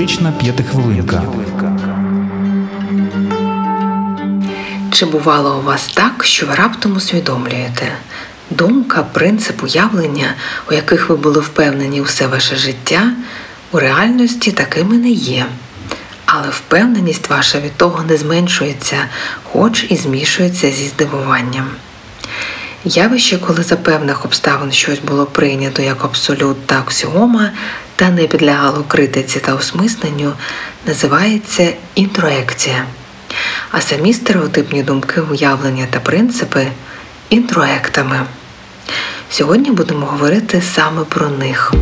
Психотерапевтична п'ятихвилинка. Чи бувало у вас так, що ви раптом усвідомлюєте? Думка, принцип, уявлення, у яких ви були впевнені усе ваше життя, у реальності такими не є. Але впевненість ваша від того не зменшується, хоч і змішується зі здивуванням. Явище, коли за певних обставин щось було прийнято як абсолют та аксіома та не підлягало критиці та осмисленню, називається інтроекція. А самі стереотипні думки, уявлення та принципи інтроектами. Сьогодні будемо говорити саме про них.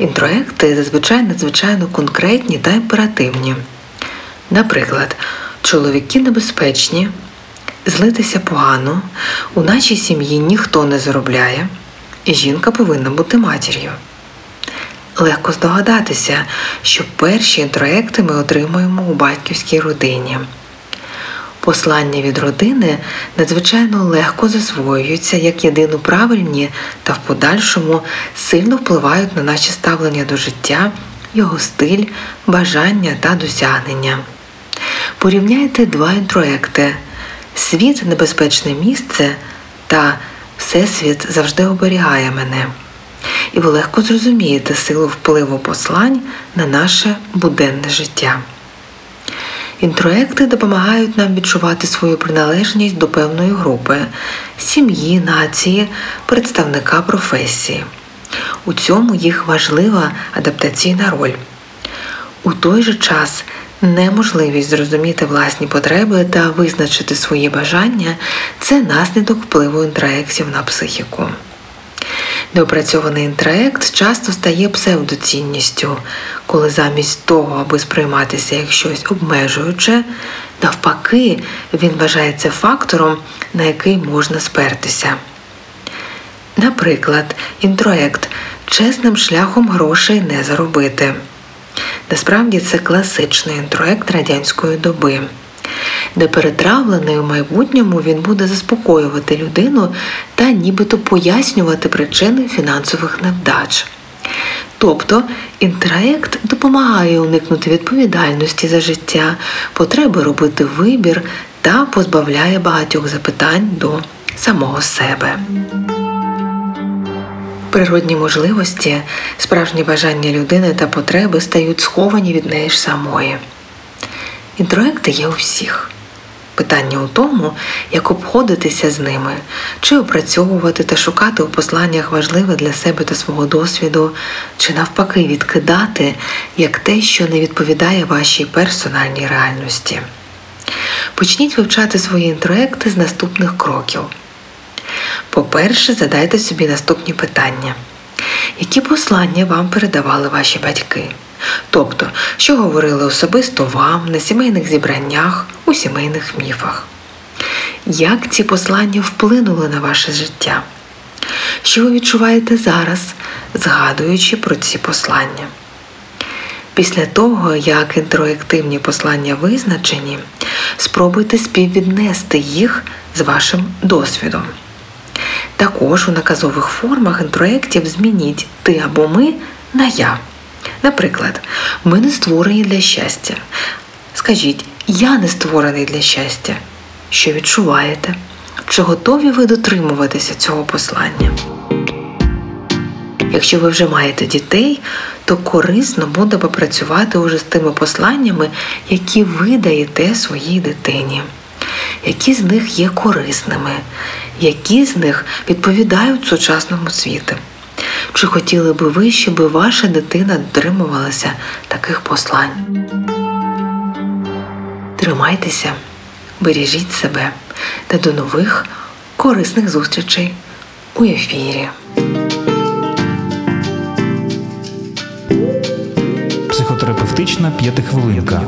Інтроекти зазвичай надзвичайно конкретні та імперативні. Наприклад, чоловіки небезпечні, злитися погано, у нашій сім'ї ніхто не заробляє, і жінка повинна бути матір'ю. Легко здогадатися, що перші інтроекти ми отримуємо у батьківській родині. Послання від родини надзвичайно легко засвоюються як єдино правильні та в подальшому сильно впливають на наше ставлення до життя, його стиль, бажання та досягнення. Порівняйте два інтроекти світ небезпечне місце та Всесвіт завжди оберігає мене. І ви легко зрозумієте силу впливу послань на наше буденне життя. Інтроекти допомагають нам відчувати свою приналежність до певної групи сім'ї, нації, представника професії. У цьому їх важлива адаптаційна роль. У той же час неможливість зрозуміти власні потреби та визначити свої бажання це наслідок впливу інтроектів на психіку. Неопрацьований інтроект часто стає псевдоцінністю, коли замість того, аби сприйматися як щось обмежуюче, навпаки, він вважається фактором, на який можна спертися. Наприклад, інтроект чесним шляхом грошей не заробити. Насправді це класичний інтроект радянської доби де перетравлений у майбутньому він буде заспокоювати людину та нібито пояснювати причини фінансових невдач. Тобто інтроект допомагає уникнути відповідальності за життя, потреби робити вибір та позбавляє багатьох запитань до самого себе. Природні можливості, справжні бажання людини та потреби стають сховані від неї ж самої. Інтроекти є у всіх. Питання у тому, як обходитися з ними, чи опрацьовувати та шукати у посланнях важливе для себе та свого досвіду, чи навпаки відкидати як те, що не відповідає вашій персональній реальності. Почніть вивчати свої інтроекти з наступних кроків. По-перше, задайте собі наступні питання. Які послання вам передавали ваші батьки? Тобто, що говорили особисто вам на сімейних зібраннях, у сімейних міфах. Як ці послання вплинули на ваше життя? Що ви відчуваєте зараз, згадуючи про ці послання? Після того, як інтроективні послання визначені, спробуйте співвіднести їх з вашим досвідом. Також у наказових формах інтроектів змініть ти або ми на я. Наприклад, ми не створені для щастя. Скажіть, я не створений для щастя. Що відчуваєте? Чи готові ви дотримуватися цього послання? Якщо ви вже маєте дітей, то корисно буде попрацювати уже з тими посланнями, які ви даєте своїй дитині, які з них є корисними, які з них відповідають сучасному світу. Чи хотіли би ви, щоб ваша дитина дотримувалася таких послань? Тримайтеся, бережіть себе та до нових корисних зустрічей у ефірі. Психотерапевтична п'ятихвилинка.